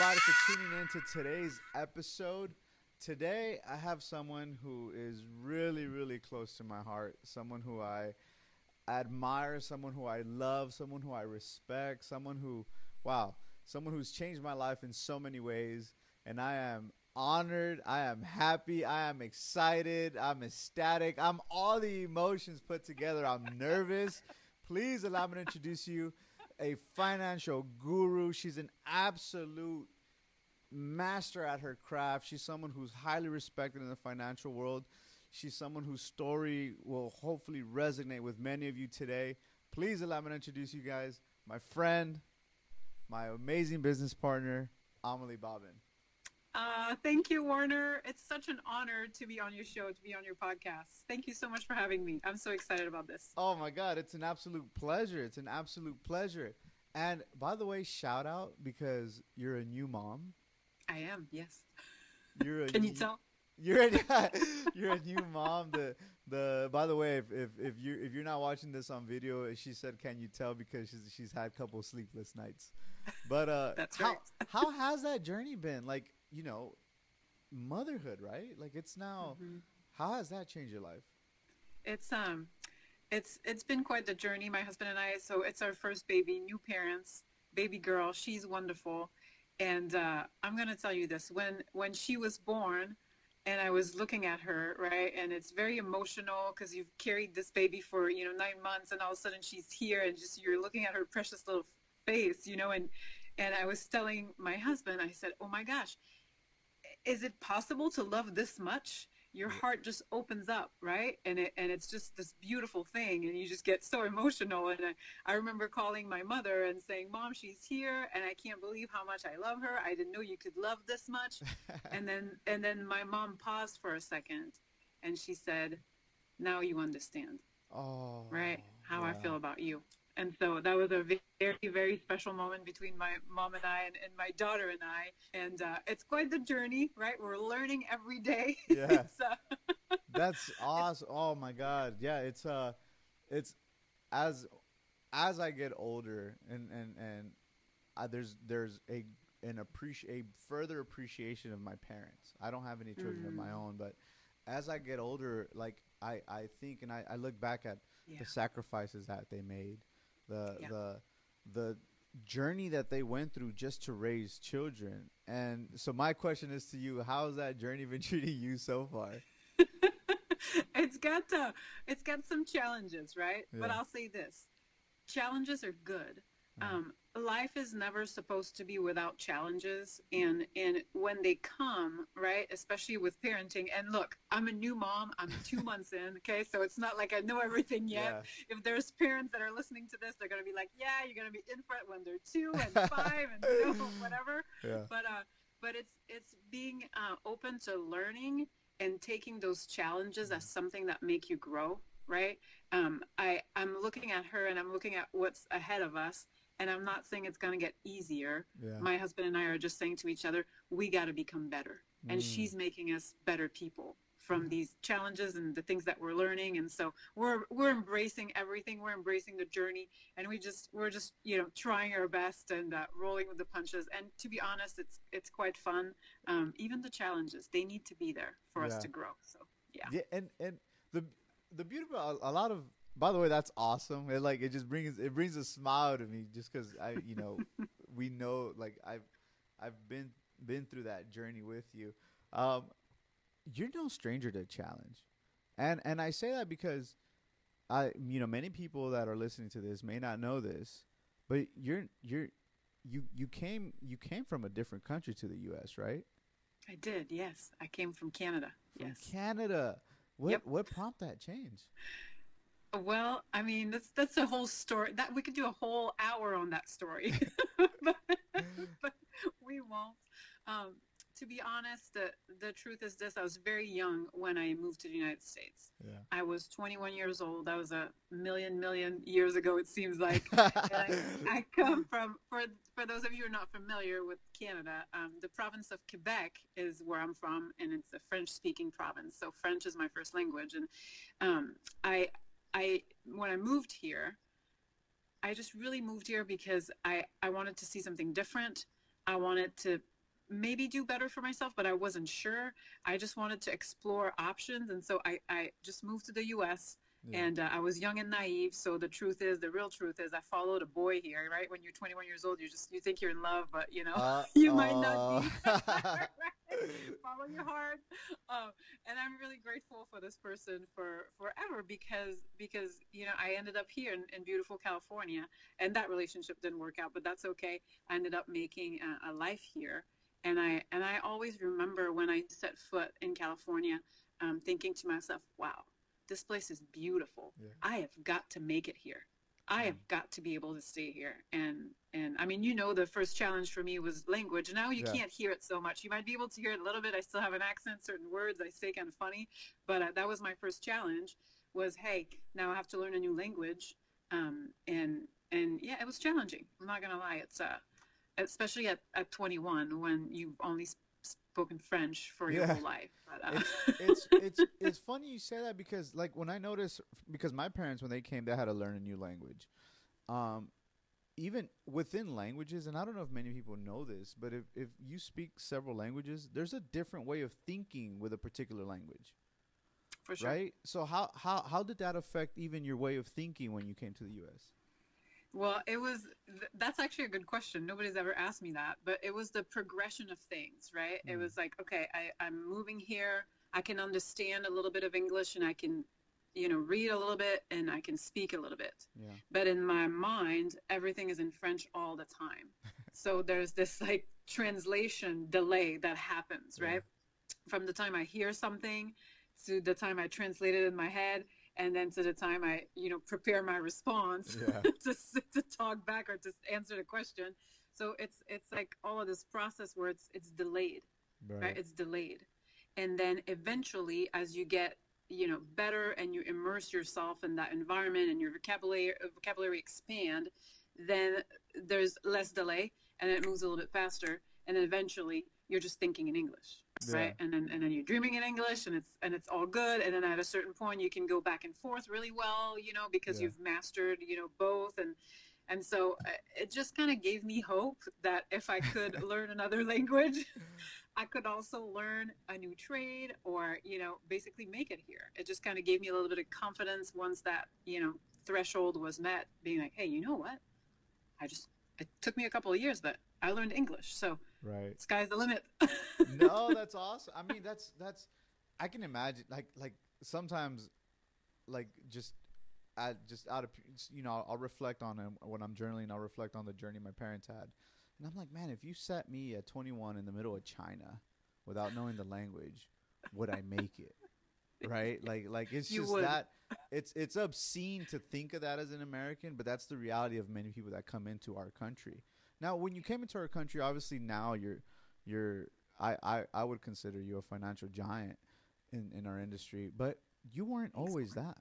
everybody for tuning in to today's episode. Today, I have someone who is really, really close to my heart. Someone who I admire, someone who I love, someone who I respect, someone who, wow, someone who's changed my life in so many ways. And I am honored. I am happy. I am excited. I'm ecstatic. I'm all the emotions put together. I'm nervous. Please allow me to introduce you a financial guru. She's an absolute master at her craft. She's someone who's highly respected in the financial world. She's someone whose story will hopefully resonate with many of you today. Please allow me to introduce you guys my friend, my amazing business partner, Amelie Bobbin. Uh, thank you, Warner. It's such an honor to be on your show, to be on your podcast. Thank you so much for having me. I'm so excited about this. Oh my God, it's an absolute pleasure. It's an absolute pleasure. And by the way, shout out because you're a new mom. I am, yes. You're a Can you tell? You're a, you're a new mom. The the by the way, if, if if you if you're not watching this on video, she said, "Can you tell?" Because she's she's had a couple sleepless nights. But uh, That's how right. how has that journey been? Like you know, motherhood, right? Like it's now. Mhm. How has that changed your life? It's um, it's it's been quite the journey. My husband and I. So it's our first baby, new parents, baby girl. She's wonderful, and uh, I'm gonna tell you this: when when she was born, and I was looking at her, right, and it's very emotional because you've carried this baby for you know nine months, and all of a sudden she's here, and just you're looking at her precious little face, you know, and and I was telling my husband, I said, "Oh my gosh, is it possible to love this much?" Your heart just opens up, right? And it and it's just this beautiful thing, and you just get so emotional. And I, I remember calling my mother and saying, "Mom, she's here, and I can't believe how much I love her. I didn't know you could love this much." and then and then my mom paused for a second, and she said, "Now you understand." oh, right? How I feel about you. And so that was a very, very special moment between my mom and I and, and my daughter and I. And uh, it's quite the journey, right? We're learning every day. Yeah. Uh, That's awesome. Oh my god. Yeah, it's uh it's as as I get older and and and there's there's a an appreciate a further appreciation of my parents. I don't have any children of my Mm. own, but as I get older, like I I think and I I look back at yeah. the sacrifices that they made, the Yeah. the the journey that they went through just to raise children. And so my question is to you, how's that journey been treating you so far? it's got uh, it's got some challenges, right? But I'll say this: challenges are good. Yeah. Um, life is never supposed to be without challenges, and and when they come, right, especially with parenting. And look, I'm a new mom. I'm two months in. Okay, so it's not like I know everything yet. If there's parents that are listening to this, they're gonna be like, "Yeah, you're gonna be in front when they're two and five and you know, whatever." Yeah. but uh but it's it's being uh, open to learning and taking those challenges as something that make you grow right um i i'm looking at her and i'm looking at what's ahead of us and i'm not saying it's going to get easier. Yeah. my husband and i are just saying to each other we got to become better. And Mm. she's making us better people from these challenges and the things that we're learning. And so we're we're embracing everything. We're embracing the journey. And we just we're just you know trying our best and uh, rolling with the punches. And to be honest it's it's quite fun. Um, even the challenges they need to be there for Yeah. us to grow. So yeah. Yeah, and and the the beautiful a, a lot of by the way that's awesome. It like it just brings it brings a smile to me just because I you know we know like I've I've been been through that journey with you. Um, you're no stranger to challenge, and and I say that because I you know many people that are listening to this may not know this, but you're you're you you came you came from a different country to the U.S. right? i did yes i came from canada From yes Canada. What Yep. what prompted that change? Well, I mean, that's that's a whole story. That we could do a whole hour on that story, but, but we won't. Um, to be honest, the the truth is this: I was very young when I moved to the United States. Yeah. I was 21 years old. That was a million million years ago. It seems like. I, I come from for for those of you who are not familiar with Canada, um, the province of Quebec is where I'm from, and it's a French-speaking province. So French is my first language, and um, I I when I moved here, I just really moved here because I I wanted to see something different. I wanted to maybe do better for myself, but I wasn't sure. I just wanted to explore options. And so I, I just moved to the US yeah. and uh, I was young and naive. So the truth is, the real truth is I followed a boy here, right? When you're 21 years old, you just, you think you're in love, but you know, uh, you uh... might not be. Follow your heart. Um, and I'm really grateful for this person for forever because, because, you know, I ended up here in, in beautiful California and that relationship didn't work out, but that's okay. I ended up making a, a life here and I and I always remember when I set foot in California, um, thinking to myself, "Wow, this place is beautiful. Yeah. I have got to make it here. I have mm. got to be able to stay here." And and I mean, you know, the first challenge for me was language. Now you yeah. can't hear it so much. You might be able to hear it a little bit. I still have an accent. Certain words I say kind of funny, but uh, that was my first challenge. Was hey, now I have to learn a new language. Um, and and yeah, it was challenging. I'm not gonna lie. It's uh especially at, at 21 when you've only spoken French for your whole life. But, uh. it's, it's, it's it's funny you say that because like when I notice because my parents when they came they had to learn a new language. Um, even within languages, and I don't know if many people know this, but if, if you speak several languages, there's a different way of thinking with a particular language. For sure. Right? So how, how how did that affect even your way of thinking when you came to the US? Well, it was that's actually a good question. Nobody's ever asked me that, but it was the progression of things, right? Mm. It was like, okay, I, I'm moving here. I can understand a little bit of English and I can, you know, read a little bit and I can speak a little bit. Yeah. But in my mind, everything is in French all the time. so there's this like translation delay that happens, right? From the time I hear something to the time I translate it in my head and then to the time I, you know, prepare my response yeah. to to talk back or to answer the question. So it's it's like all of this process where it's it's delayed, right? right? It's delayed, and then eventually, as you get you know better and you immerse yourself in that environment and your vocabulary vocabulary expand, then there's less delay and it moves a little bit faster, and then eventually you're just thinking in English yeah. right? And then and then you're dreaming in english and it's and it's all good. And then at a certain point you can go back and forth really well you know because yeah. you've mastered you know both. And and so uh, it just kind of gave me hope that if i could learn another language i could also learn a new trade or you know basically make it here. It just kind of gave me a little bit of confidence once that you know threshold was met being like hey you know what? I just it took me a couple of years but i learned english. So Right. Sky's the limit. no, that's awesome. I mean, that's that's. I can imagine like like sometimes, like just. I just out of you know, I'll, reflect on it when I'm journaling. I'll reflect on the journey my parents had, and I'm like, man, if you set me at 21 in the middle of China, without knowing the language, would I make it? right? Like like it's you just would. that it's it's obscene to think of that as an American, but that's the reality of many people that come into our country. Now, when you came into our country, obviously now you're you're I, I, I would consider you a financial giant in, in our industry, but you weren't always that.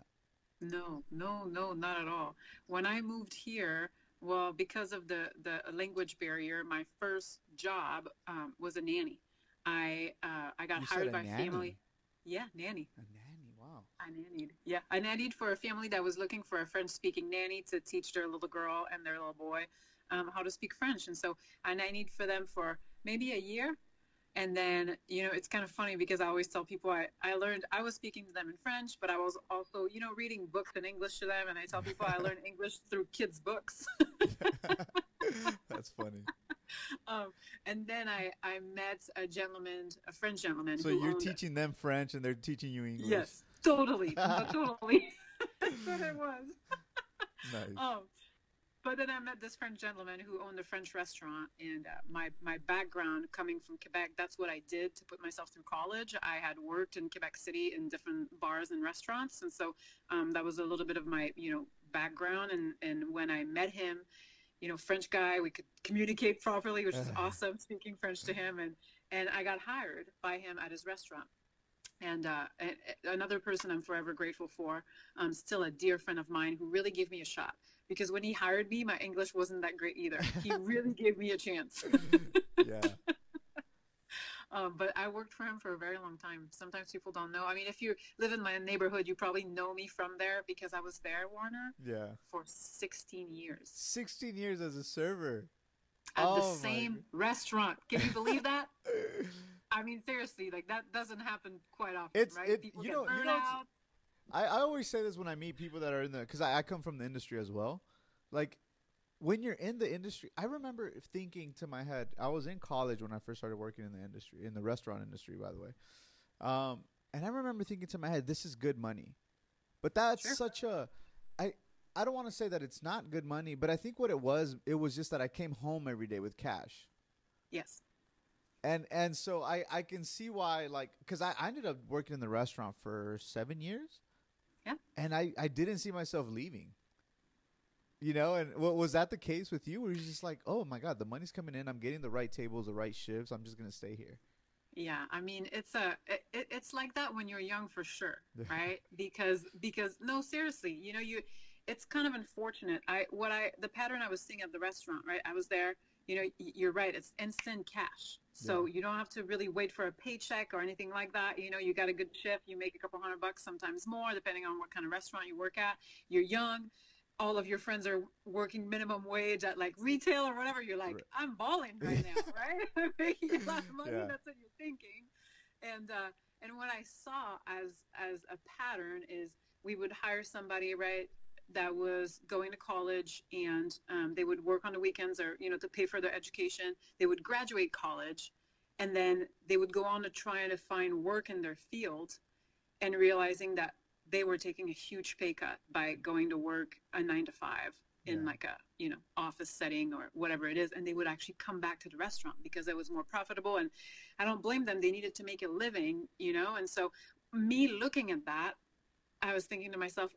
No, no, no, not at all. When I moved here, well, because of the, the language barrier, my first job um, was a nanny. I uh, I got you hired by nanny. family. Yeah, nanny. A nanny, wow. I nannied. Yeah, I nannied for a family that was looking for a French-speaking nanny to teach their little girl and their little boy um, how to speak French. And so, and I need for them for maybe a year. And then, you know, it's kind of funny because I always tell people I, I learned, I was speaking to them in French, but I was also, you know, reading books in English to them. And I tell people I learned English through kids' books. That's funny. Um, and then I, I met a gentleman, a French gentleman. So you're teaching them French and they're teaching you English. Yes, totally. totally. That's what it was. Nice. Um, but then I met this French gentleman who owned a French restaurant, and uh, my my background coming from Quebec, that's what I did to put myself through college. I had worked in Quebec City in different bars and restaurants, and so um, that was a little bit of my you know background. And and when I met him, you know, French guy, we could communicate properly, which was awesome, speaking French to him, and and I got hired by him at his restaurant. And uh, another person I'm forever grateful for, um, still a dear friend of mine who really gave me a shot because when he hired me, my English wasn't that great either. He really gave me a chance. yeah. Um, but I worked for him for a very long time. Sometimes people don't know. I mean, if you live in my neighborhood, you probably know me from there because I was there, Warner. Yeah. For 16 years. 16 years as a server. at Oh the same God. restaurant. Can you believe that? I mean, seriously, like that doesn't happen quite often, It's- right? it- People you get know- you know, out. I, I always say this when I meet people that are in the because I, I come from the industry as well. Like when you're in the industry, I remember thinking to my head. I was in college when I first started working in the industry, in the restaurant industry, by the way. Um, and I remember thinking to my head, "This is good money," but that's Sure. such a I. I don't want to say that it's not good money, but I think what it was, it was just that I came home every day with cash. Yes. and and so I I can see why like because I, I ended up working in the restaurant for seven years. Yeah. And I I didn't see myself leaving. You know, and what was that the case with you? Where you just like, oh my god, the money's coming in. I'm getting the right tables, the right shifts. I'm just gonna stay here. Yeah, I mean it's a it- it's like that when you're young for sure, right? Because because no, seriously, you know you it's kind of unfortunate. I what I the pattern I was seeing at the restaurant, right? I was there, you know, you're right, it's instant cash. So you don't have to really wait for a paycheck or anything like that. You know, you got a good shift, you make a couple hundred bucks, sometimes more, depending on what kind of restaurant you work at. You're young. All of your friends are working minimum wage at like retail or whatever. You're like, Right. I'm balling right now, right? I'm making a lot of money. Yeah. That's what you're thinking. And uh, and what I saw as as a pattern is we would hire somebody right that was going to college and um, they would work on the weekends or you know to pay for their education. They would graduate college, and then they would go on to try to find work in their field, and realizing that they were taking a huge pay cut by going to work a nine to five in Yeah. like a you know office setting or whatever it is and they would actually come back to the restaurant because it was more profitable and i don't blame them they needed to make a living you know and so me looking at that i was thinking to myself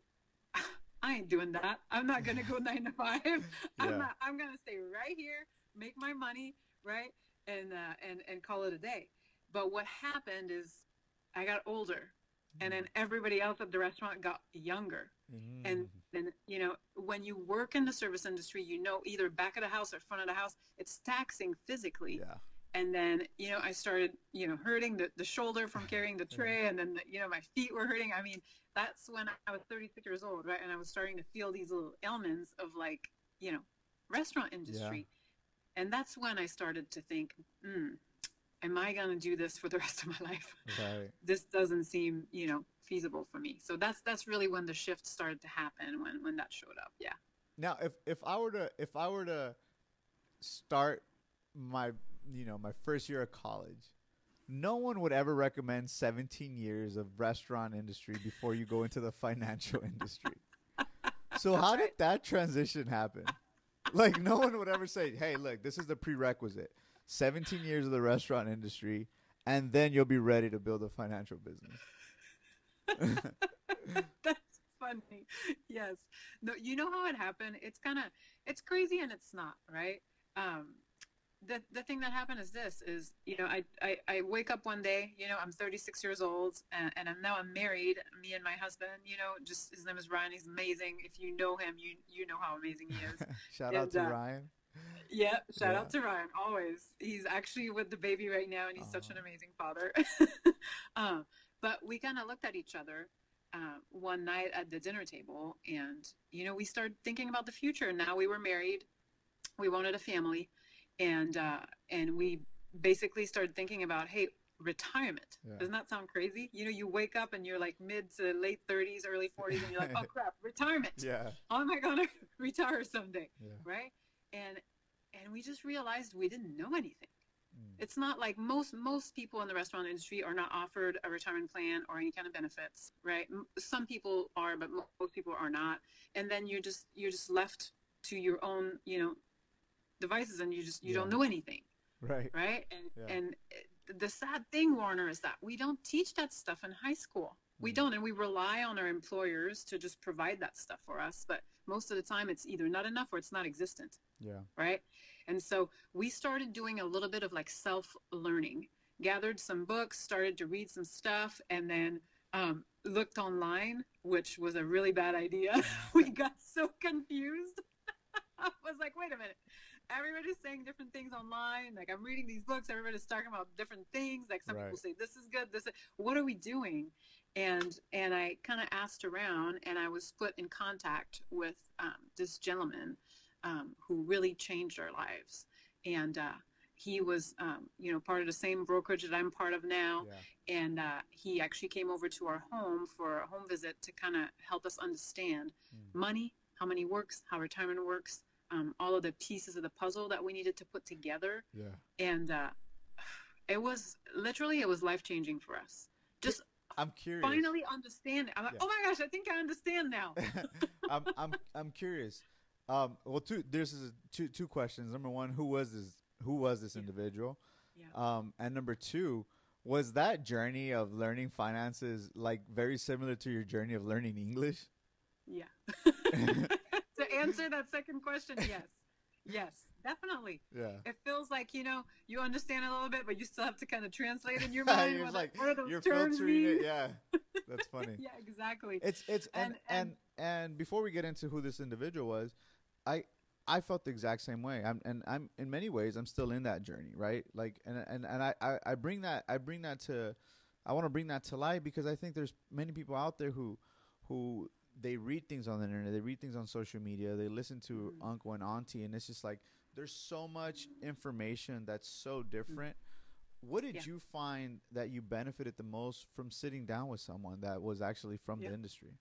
i ain't doing that. I'm not going to go nine to five. Yeah. i'm not i'm going to stay right here make my money right and uh, and and call it a day. But what happened is i got older and then everybody else at the restaurant got younger. And Mm. then you know when you work in the service industry you know either back of the house or front of the house it's taxing physically. Yeah, and then you know i started you know hurting the, the shoulder from carrying the tray and then the, you know my feet were hurting. I mean that's when i was 36 years old right? And i was starting to feel these little ailments of like you know restaurant industry. And that's when i started to think hmm, am i going to do this for the rest of my life? Right. this doesn't seem you know feasible for me. So that's that's really when the shift started to happen when when that showed up yeah. Now, if if I were to if I were to start my you know my first year of college, no one would ever recommend 17 years of restaurant industry before you go into the financial industry. So how did that transition happen? Like no one would ever say, "Hey, look, this is the prerequisite: 17 years of the restaurant industry, and then you'll be ready to build a financial business." That's funny. Yes. No, you know how it happened? It's kind of it's crazy and it's not, right? Um the the thing that happened is this is, you know, I I, I wake up one day, you know, I'm 36 years old and, and I'm now I'm married, me and my husband, you know, just his name is Ryan, he's amazing. If you know him, you you know how amazing he is. Shout out to uh, Ryan. Yeah, shout Yeah. out to Ryan always. He's actually with the baby right now, and he's such an amazing father. um, but we kind of looked at each other uh, one night at the dinner table, and you know, we started thinking about the future. Now we were married, we wanted a family, and uh, and we basically started thinking about, hey, retirement. Yeah. Doesn't that sound crazy? You know, you wake up and you're like mid to late 30s, early 40s, and you're like, oh crap, retirement Yeah. how am I gonna retire someday? Yeah. Right? And and we just realized we didn't know anything. Mm. It's not like most most people in the restaurant industry are not offered a retirement plan or any kind of benefits, right? M- Some people are, but mo- most people are not. And then you're just you're just left to your own, you know, devices, and you just you don't know anything Right. right? And Yeah. and the sad thing, Warner, is that we don't teach that stuff in high school. We Mm. don't, and we rely on our employers to just provide that stuff for us. But most of the time, it's either not enough or it's not existent, Yeah. right? And so we started doing a little bit of like self learning, gathered some books, started to read some stuff, and then um, looked online, which was a really bad idea. we got so confused. I was like, wait a minute. Everybody's saying different things online. Like I'm reading these books, everybody's talking about different things. Like some Right. people say this is good, this is what are we doing? And and I kind of asked around, and I was put in contact with um, this gentleman um, who really changed our lives. and uh, he was, um, you know, part of the same brokerage that I'm part of now. Yeah. And uh, he actually came over to our home for a home visit to kind of help us understand Mm. money, how money works, how retirement works, um, all of the pieces of the puzzle that we needed to put together. Yeah. And uh, it was literally, it was life changing for us. Just I'm curious. finally understand. I'm like, Yeah. oh my gosh, I think I understand now. I'm I'm I'm curious. Um, well, two there's two two questions. Number one, who was this? Who was this Yeah. individual? Yeah. Um, and number two, was that journey of learning finances like very similar to your journey of learning English? Yeah. answer that second question, yes. Yes, definitely. Yeah. It feels like, you know, you understand a little bit, but you still have to kind of translate in your mind. you're what, like what are you're filtering mean? it. Yeah, that's funny. yeah, exactly. It's it's and, and And- and before we get into who this individual was, I I felt the exact same way. I'm and I'm in many ways I'm still in that journey, right? Like and and and I I, I bring that I bring that to I want to bring that to light because I think there's many people out there who who they read things on the internet, they read things on social media, they listen to Mhm. uncle and auntie, and it's just like there's so much information that's so different. What did Yeah. you find that you benefited the most from sitting down with someone that was actually from Yeah. the industry?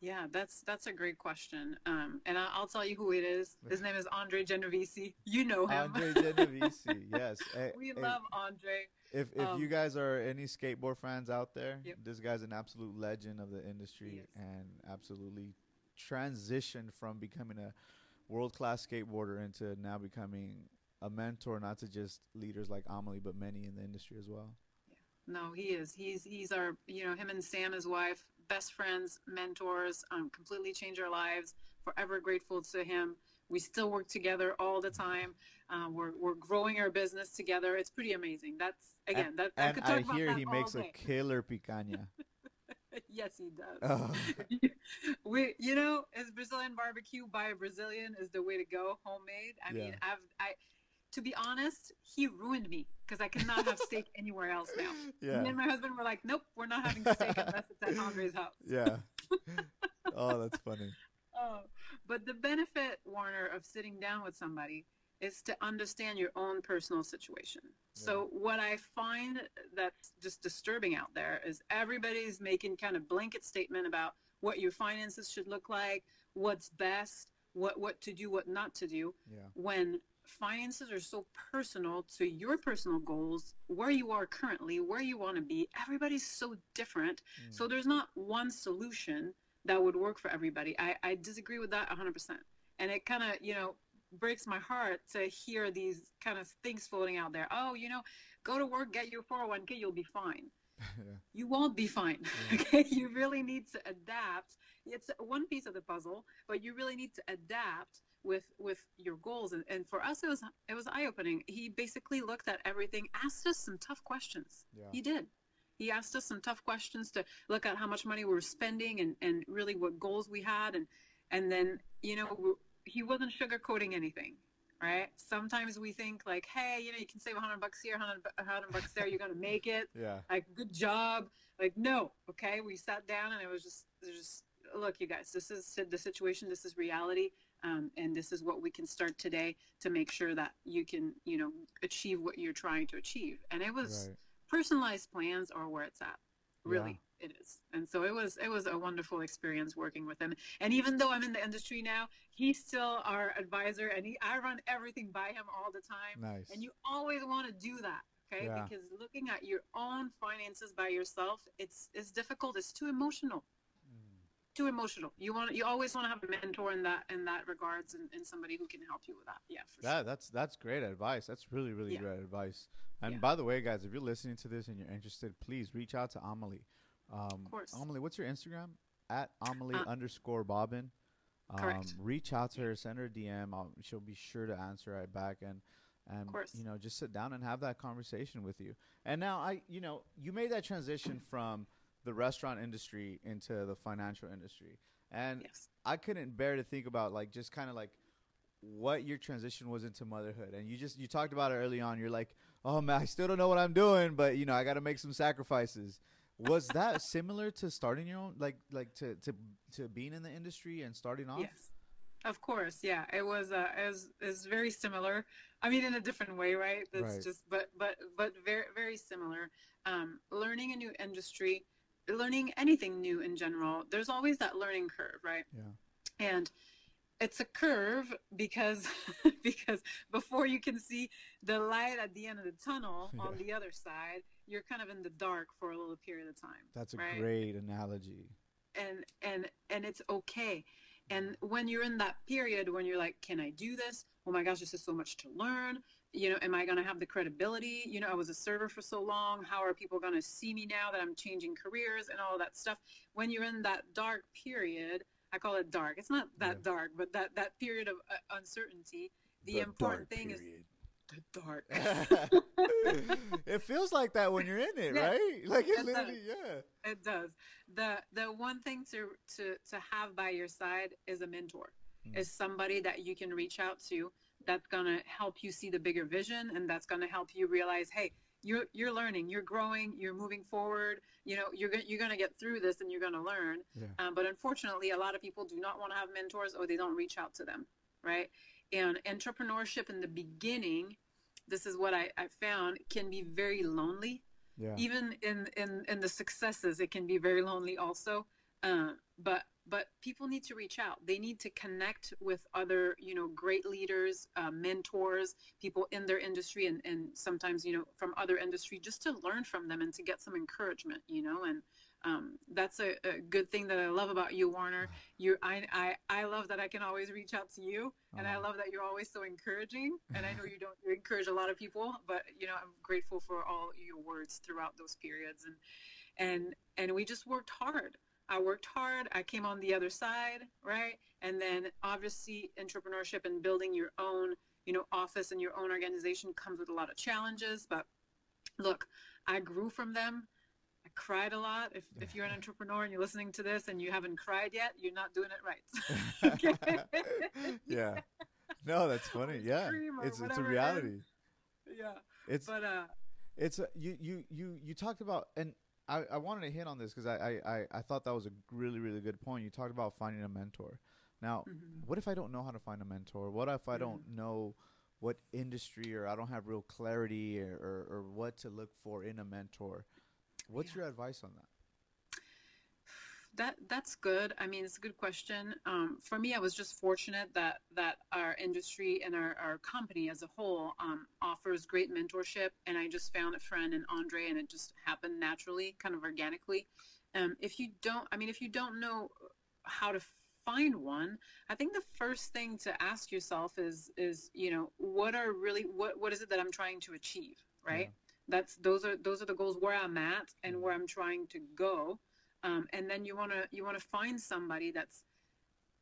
Yeah, that's that's a great question. Um, and I, I'll tell you who it is. His name is Andre Genovese. You know him. Andre Genovese, yes. We love Andre. If if you um, guys are any skateboard fans out there, Yep. this guy's an absolute legend of the industry and absolutely transitioned from becoming a world class skateboarder into now becoming a mentor, not to just leaders like Amelie, but many in the industry as well. No, he is. He's he's our you know him and Sam, his wife, best friends, mentors. Um, completely changed our lives. Forever grateful to him. We still work together all the time. Uh, we're we're growing our business together. It's pretty amazing. That's again that I and could talk I about hear that he makes a killer picanha. yes, he does. Oh. we you know is Brazilian barbecue by a Brazilian is the way to go. Homemade. I mean, I've I. To be honest, he ruined me because I cannot have steak anywhere else now. yeah. Me and my husband were like, nope, we're not having steak unless it's at Andre's house. Yeah. oh, that's funny. Oh, but the benefit, Warner, of sitting down with somebody is to understand your own personal situation. So what I find that's just disturbing out there is everybody's making kind of blanket statement about what your finances should look like, what's best, what what to do, what not to do Yeah. when finances are so personal to your personal goals, where you are currently, where you want to be, everybody's so different. Mm. So there's not one solution that would work for everybody. I, I disagree with that 100%. And it kind of, you know, breaks my heart to hear these kind of things floating out there. Oh, you know, go to work, get your 401k, you'll be fine. yeah. You won't be fine. Yeah. Okay, you really need to adapt. It's one piece of the puzzle, but you really need to adapt with with your goals. And, and for us, it was it was eye opening. He basically looked at everything, asked us some tough questions. Yeah. He did. He asked us some tough questions to look at how much money we were spending and and really what goals we had, and and then you know he wasn't sugarcoating anything. Right. Sometimes we think like, hey, you know, you can save a hundred bucks here, 100 bucks there. You're gonna make it Yeah. like good job like no okay we sat down and it was just it was just look you guys this is the situation this is reality um, and this is what we can start today to make sure that you can you know achieve what you're trying to achieve and it was Right. personalized plans are where it's at really it is and so it was it was a wonderful experience working with him and even though i'm in the industry now he's still our advisor and he i run everything by him all the time Nice. and you always want to do that okay Yeah. because looking at your own finances by yourself it's it's difficult it's too emotional Mm. too emotional you want you always want to have a mentor in that in that regards and, and somebody who can help you with that yeah for That that's that's great advice. That's really really Yeah. great advice. And Yeah. by the way, guys, if you're listening to this and you're interested, please reach out to Amelie. Um, Of course. Amelie, what's your Instagram? At Amelie Uh, underscore Bobbin. Um, Correct. Reach out to her, send her a DM. I'll, she'll be sure to answer right back and and you know just sit down and have that conversation with you. And now I, you know, you made that transition from the restaurant industry into the financial industry, and yes I couldn't bear to think about like just kind of like what your transition was into motherhood. And you just you talked about it early on. You're like, "Oh man, I still don't know what I'm doing, but you know, I got to make some sacrifices." Was that similar to starting your own like like to to to being in the industry and starting off? yes Of course, yeah. It was uh it was, it was very similar. I mean in a different way, right? That's Right. just but but but very very similar. Um learning a new industry, learning anything new in general, there's always that learning curve, right? Yeah. And it's a curve because because before you can see the light at the end of the tunnel on the other side, you're kind of in the dark for a little period of time That's a Right. great analogy. and and and it's okay. And when you're in that period when you're like can i do this? Oh my gosh this is so much to learn. You know am i going to have the credibility? You know i was a server for so long. How are people going to see me now that i'm changing careers and all that stuff? When you're in that dark period i call it dark. It's not that Yeah. dark but that that period of uh, uncertainty the, important thing is the dark it feels like that when you're in it, Yeah, right? Like it it literally, yeah. It does. The the one thing to to to have by your side is a mentor. Mm. Is somebody that you can reach out to that's gonna help you see the bigger vision and that's gonna help you realize, hey, you're you're learning, you're growing, you're moving forward. You know, you're you're gonna get through this and you're gonna learn. Yeah. Um, but unfortunately, a lot of people do not want to have mentors or they don't reach out to them, right? And entrepreneurship in the beginning, this is what I, I found, can be very lonely. Yeah. even in in in the successes it can be very lonely also. Uh, but but people need to reach out. They need to connect with other you know great leaders uh, mentors people in their industry and and sometimes you know from other industry just to learn from them and to get some encouragement you know and um, that's a, a good thing that I love about you, Warner. You, I, I, I love that I can always reach out to you, and I Uh-huh. love that you're always so encouraging. And I know you don't you encourage a lot of people, but you know I'm grateful for all your words throughout those periods. And and and we just worked hard. I worked hard. I came on the other side, right? And then obviously entrepreneurship and building your own, you know, office and your own organization comes with a lot of challenges. But look, I grew from them. Cried a lot. If, if you're an entrepreneur and you're listening to this and you haven't cried yet, you're not doing it right. Yeah. No, that's funny. Yeah. It's it's a whatever it reality. yeah. It's But uh, it's a, you you you you talked about and I, I wanted to hit on this because I, I, I, thought that was a really really good point. You talked about finding a mentor. Now, mhm. what if I don't know how to find a mentor? What if I Mm. don't know what industry or I don't have real clarity or, or, or what to look for in a mentor? What's Yeah. your advice on that? That that's good. I mean, it's a good question. Um, for me, I was just fortunate that that our industry and our, our company as a whole um, offers great mentorship, and I just found a friend in Andre, and it just happened naturally, kind of organically. Um, if you don't, I mean, if you don't know how to find one, I think the first thing to ask yourself is is you know what are really what what is it that I'm trying to achieve, right? Yeah. That's those are those are the goals where I'm at and where I'm trying to go. Um, and then you want to you want to find somebody that's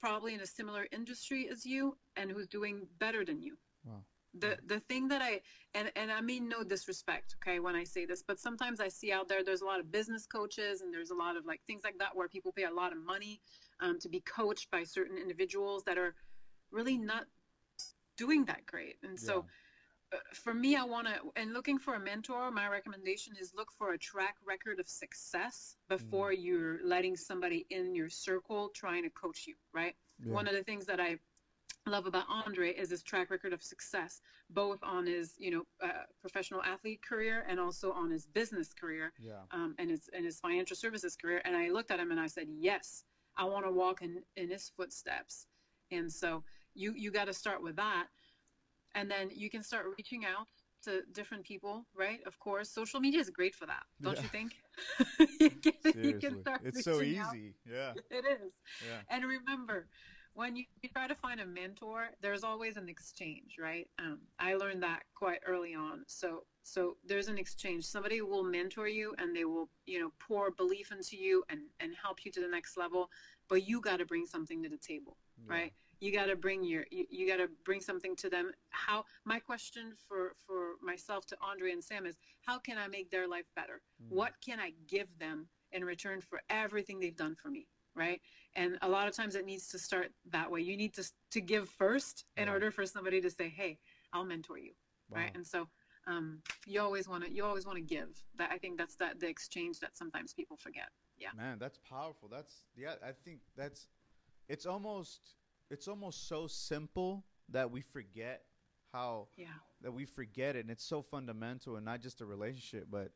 probably in a similar industry as you and who's doing better than you. Wow. the the thing that i and and i mean no disrespect okay when i say this but sometimes i see out there there's a lot of business coaches and there's a lot of like things like that where people pay a lot of money um, to be coached by certain individuals that are really not doing that great. And so uh, for me, I want to, and looking for a mentor, my recommendation is look for a track record of success before you're letting somebody in your circle trying to coach you, right? Yeah. One of the things that I love about Andre is his track record of success, both on his, you know, uh, professional athlete career and also on his business career yeah. um, and his and his financial services career. And I looked at him and I said, yes, I want to walk in in his footsteps. And so you you got to start with that, and then you can start reaching out to different people, right? Of course, social media is great for that, don't Yeah. you think? you, can, you can start It's so reaching out. easy. Yeah. It is. Yeah. And remember, when you, you try to find a mentor, there's always an exchange, right? Um, I learned that quite early on. So so there's an exchange. Somebody will mentor you and they will, you know, pour belief into you and, and help you to the next level. But you got to bring something to the table, Yeah. right? You got to bring your, you, you got to bring something to them. How, my question for, for myself to Andre and Sam is, how can I make their life better? Mm. What can I give them in return for everything they've done for me? Right. And a lot of times it needs to start that way. You need to, to give first in Yeah. order for somebody to say, Hey, I'll mentor you. Wow. Right. And so, um, you always want to, you always want to give that. I think that's that the exchange that sometimes people forget. Yeah. Man, that's powerful. That's yeah. I think that's it's almost it's almost so simple that we forget how Yeah. that we forget it and it's so fundamental and not just a relationship but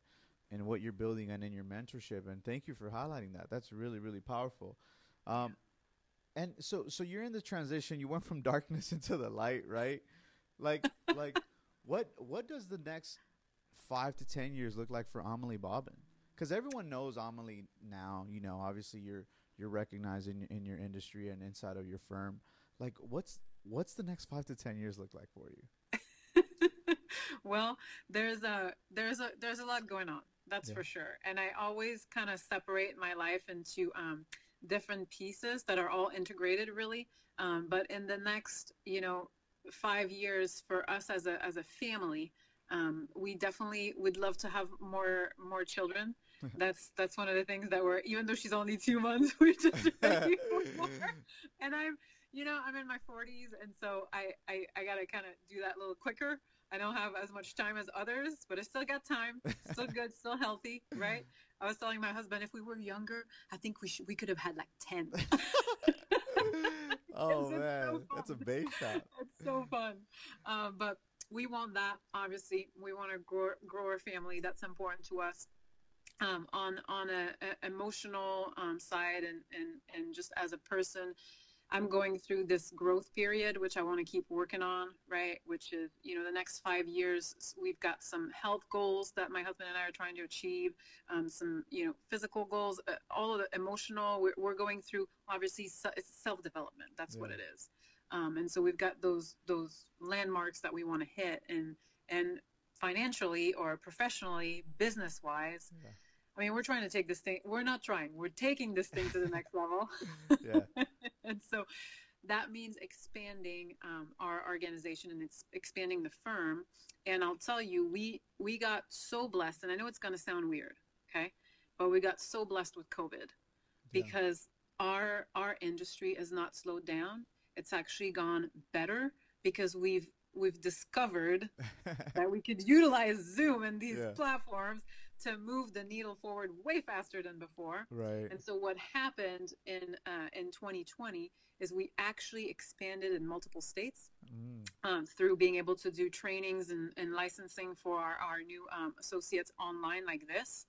in what you're building and in your mentorship and thank you for highlighting that. That's really really powerful. Um and so so you're in the transition. You went from darkness into the light right? Like like what what does the next five to ten years look like for amelie bobbin? Because everyone knows amelie now you know obviously you're you're recognized in, in your industry and inside of your firm like what's what's the next five to ten years look like for you well, there's a there's a there's a lot going on. That's Yeah. for sure. And I always kind of separate my life into um, different pieces that are all integrated, really. Um, but in the next, you know, five years for us as a as a family, um, we definitely would love to have more more children. That's that's one of the things that we're even though she's only two months, we're just ready for more. And I'm you know I'm in my 40s, and so I I, I gotta kind of do that a little quicker. I don't have as much time as others, but I still got time. Still good, still healthy, right? I was telling my husband if we were younger, I think we should we could have had like 10. oh man so that's a base shot it's so fun. Um, but we want that, obviously. We want to grow, grow our family. That's important to us. Um, on on a, a emotional um, side and, and and just as a person, I'm going through this growth period, which I want to keep working on, right? Which is, you know, the next five years, we've got some health goals that my husband and I are trying to achieve, um, some, you know, physical goals, uh, all of the emotional. We're, we're going through, obviously, se- it's self development. That's what it is. Um, and so we've got those those landmarks that we want to hit, and and financially or professionally, business wise. Yeah. I mean, we're trying to take this thing. We're not trying. We're taking this thing to the next level. yeah and so that means expanding um, our organization and it's expanding the firm and i'll tell you we we got so blessed and i know it's going to sound weird okay but we got so blessed with covid Yeah. because our our industry has not slowed down it's actually gone better because we've we've discovered that we could utilize zoom and these Yeah. platforms to move the needle forward way faster than before. Right. And so what happened in uh, in 2020 is we actually expanded in multiple states Mm. um, through being able to do trainings and, and licensing for our, our new um, associates online like this.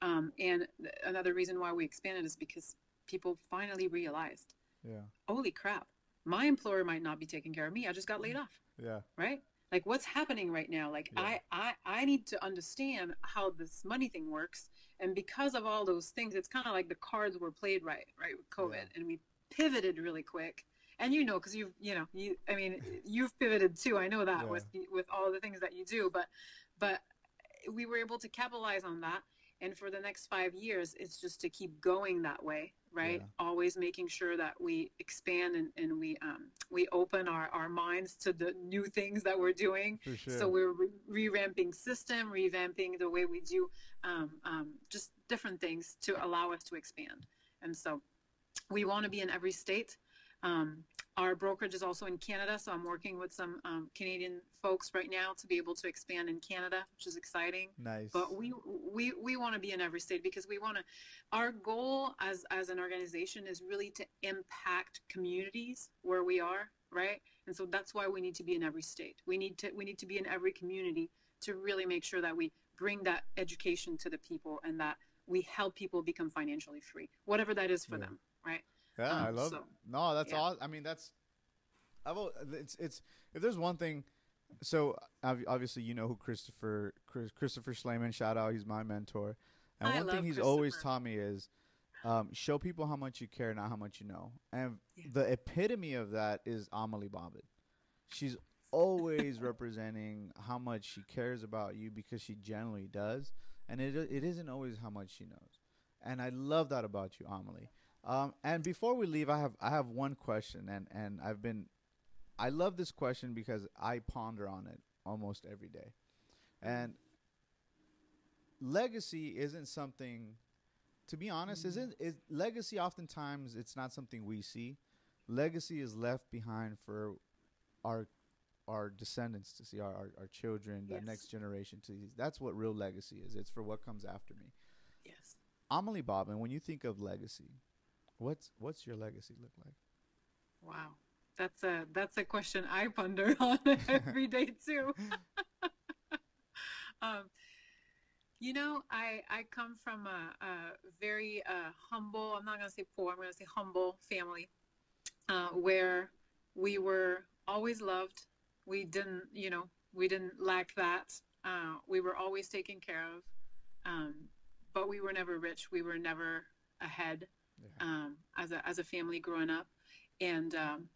Um, and th- another reason why we expanded is because people finally realized, yeah. Holy crap, my employer might not be taking care of me. I just got laid off. Yeah. Right like what's happening right now? Like Yeah. I, I i need to understand how this money thing works. And because of all those things it's kind of like the cards were played right right with covid. Yeah. and we pivoted really quick. And you know because you've you know you i mean you've pivoted too. I know that Yeah. with with all the things that you do. But but we were able to capitalize on that. And for the next five years it's just to keep going that way right? Yeah. always making sure that we expand and, and we um, we open our, our minds to the new things that we're doing. Sure so we're re- revamping system revamping the way we do um, um, just different things to allow us to expand. And so we want to be in every state um, our brokerage is also in Canada, so I'm working with some um, Canadian folks right now to be able to expand in Canada, which is exciting. Nice. But we we we want to be in every state because we want to our goal as as an organization is really to impact communities where we are right? And so that's why we need to be in every state. We need to we need to be in every community to really make sure that we bring that education to the people and that we help people become financially free whatever that is for Yeah. them right Yeah, I Um, love so- it. No, that's yeah. all. I mean, that's. I've it's it's if there's one thing, so obviously you know who Christopher Chris, Christopher Schleman. Shout out, he's my mentor. And I one thing he's always taught me is, um, show people how much you care, not how much you know. And Yeah. the epitome of that is Amelie Bobbin. She's always representing how much she cares about you because she genuinely does, and it it isn't always how much she knows. And I love that about you, Amelie. Um, and before we leave, I have I have one question, and and I've been, I love this question because I ponder on it almost every day, and legacy isn't something. To be honest, isn't is legacy? Oftentimes, it's not something we see. Legacy is left behind for our our descendants to see, our our, our children, the next generation to see. That's what real legacy is. It's for what comes after me. yes Amelie Bobbin, when you think of legacy, what's what's your legacy look like? wow that's a that's a question I ponder on every day too. um, you know, I I come from a, a very uh, humble. I'm not gonna say poor. I'm gonna say humble family, uh, where we were always loved. We didn't, you know, we didn't lack that. Uh, we were always taken care of, um, but we were never rich. We were never ahead yeah. um, as a as a family growing up, and um,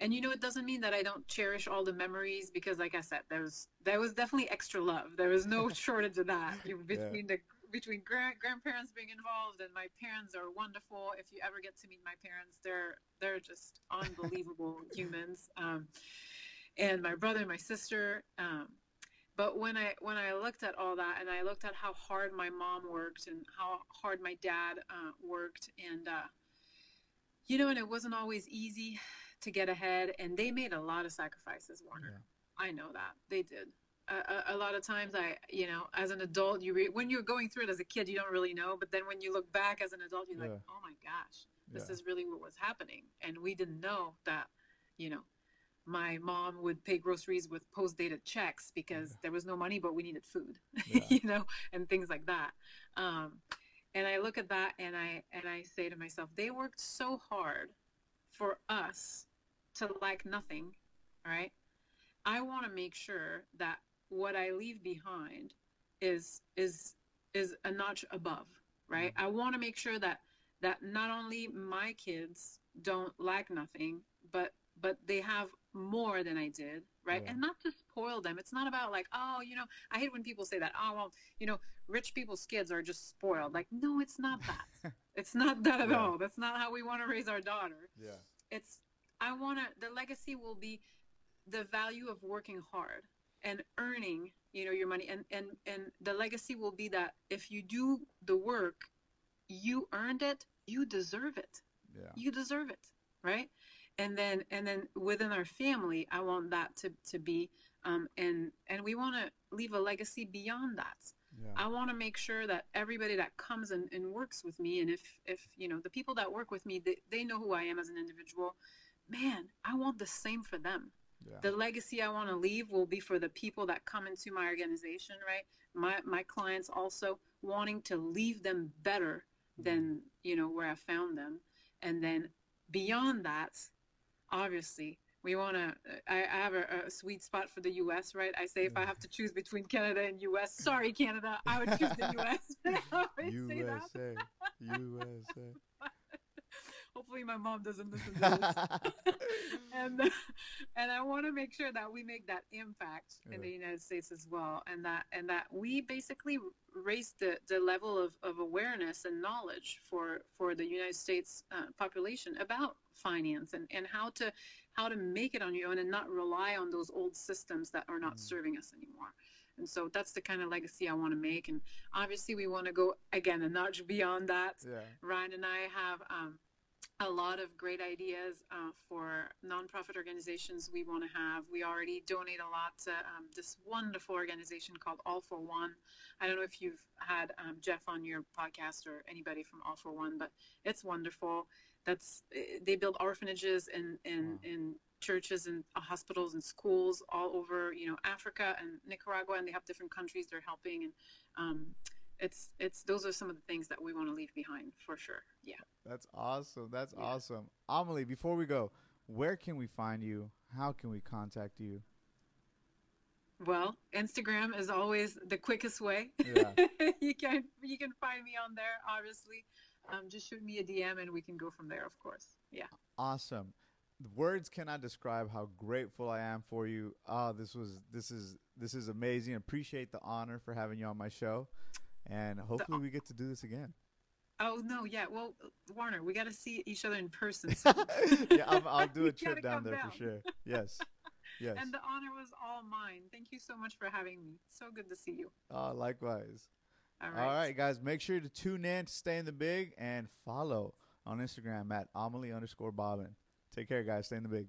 and you know it doesn't mean that i don't cherish all the memories because like i said there was there was definitely extra love. There was no shortage of that. Between yeah. the between grand, grandparents being involved and my parents are wonderful. If you ever get to meet my parents they're they're just unbelievable humans. Um, and my brother and my sister um, but when i when i looked at all that and i looked at how hard my mom worked and how hard my dad uh, worked and uh, you know and it wasn't always easy to get ahead, and they made a lot of sacrifices, Warner. Yeah. I know that they did. A, a, lot of times, I, you know, as an adult, you re- when you're going through it as a kid, you don't really know, but then when you look back as an adult, you're yeah. like, oh my gosh, this yeah. is really what was happening, and we didn't know that, you know, my mom would pay groceries with post-dated checks because yeah. there was no money but we needed food yeah. you know and things like that um, and i look at that and i and i say to myself they worked so hard for us to like nothing, right? I want to make sure that what I leave behind is is is a notch above, right? Mm-hmm. I want to make sure that that not only my kids don't lack nothing, but but they have more than I did, right? Yeah. And not to spoil them. It's not about like, oh, you know, I hate when people say that. Oh, well, you know, rich people's kids are just spoiled. Like, no, it's not that. it's not that at yeah. all. That's not how we want to raise our daughter. Yeah. It's I want to, the legacy will be the value of working hard and earning, you know, your money. And, and, and the legacy will be that if you do the work, you earned it, you deserve it. Yeah. You deserve it. Right. And then, and then within our family, I want that to, to be, um, and, and we want to leave a legacy beyond that. Yeah. I want to make sure that everybody that comes and, and works with me, and if, if, you know, the people that work with me, they, they know who I am as an individual man, I want the same for them. Yeah. The legacy I want to leave will be for the people that come into my organization, right? My my clients also wanting to leave them better than, mm-hmm. you know, where I found them. And then beyond that, obviously, we want to I, I, have a, a, sweet spot for the us right? I say if i mm. have to choose between canada and us sorry canada i would choose the us usa usa hopefully my mom doesn't listen to this. and and I want to make sure that we make that impact yeah. in the United States as well, and that and that we basically raise the, the level of, of awareness and knowledge for for the United States uh, population about finance and, and how to how to make it on your own and not rely on those old systems that are not mm. serving us anymore. And so that's the kind of legacy I want to make. And obviously, we want to go again a notch beyond that. Yeah. Ryan and I have um, a lot of great ideas uh, for nonprofit organizations we want to have. We already donate a lot to um, this wonderful organization called All for One. I don't know if you've had um, Jeff on your podcast or anybody from All for One, but it's wonderful. That's eh, they build orphanages and in, wow. in churches and hospitals and schools all over you know Africa and Nicaragua, and they have different countries they're helping and. Um, it's it's those are some of the things that we want to leave behind for sure. Yeah. That's awesome. That's yeah. awesome. Amelie, before we go, where can we find you? How can we contact you? Well, Instagram is always the quickest way. Yeah. you can you can find me on there, obviously. Um, just shoot me a DM and we can go from there, of course. Yeah. Awesome. Words cannot describe how grateful I am for you. Oh, this was this is this is amazing. Appreciate the honor for having you on my show and hopefully we get to do this again. Oh no, yeah. Well, Warner, we got to see each other in person. So. yeah, i will do a trip down there down. for sure. Yes, yes. And the honor was all mine. Thank you so much for having me. So good to see you. Uh, likewise. All right. All right, guys. Make sure to tune in, to stay in the big, and follow on Instagram at Amelie underscore Bobbin. Take care, guys. Stay in the big.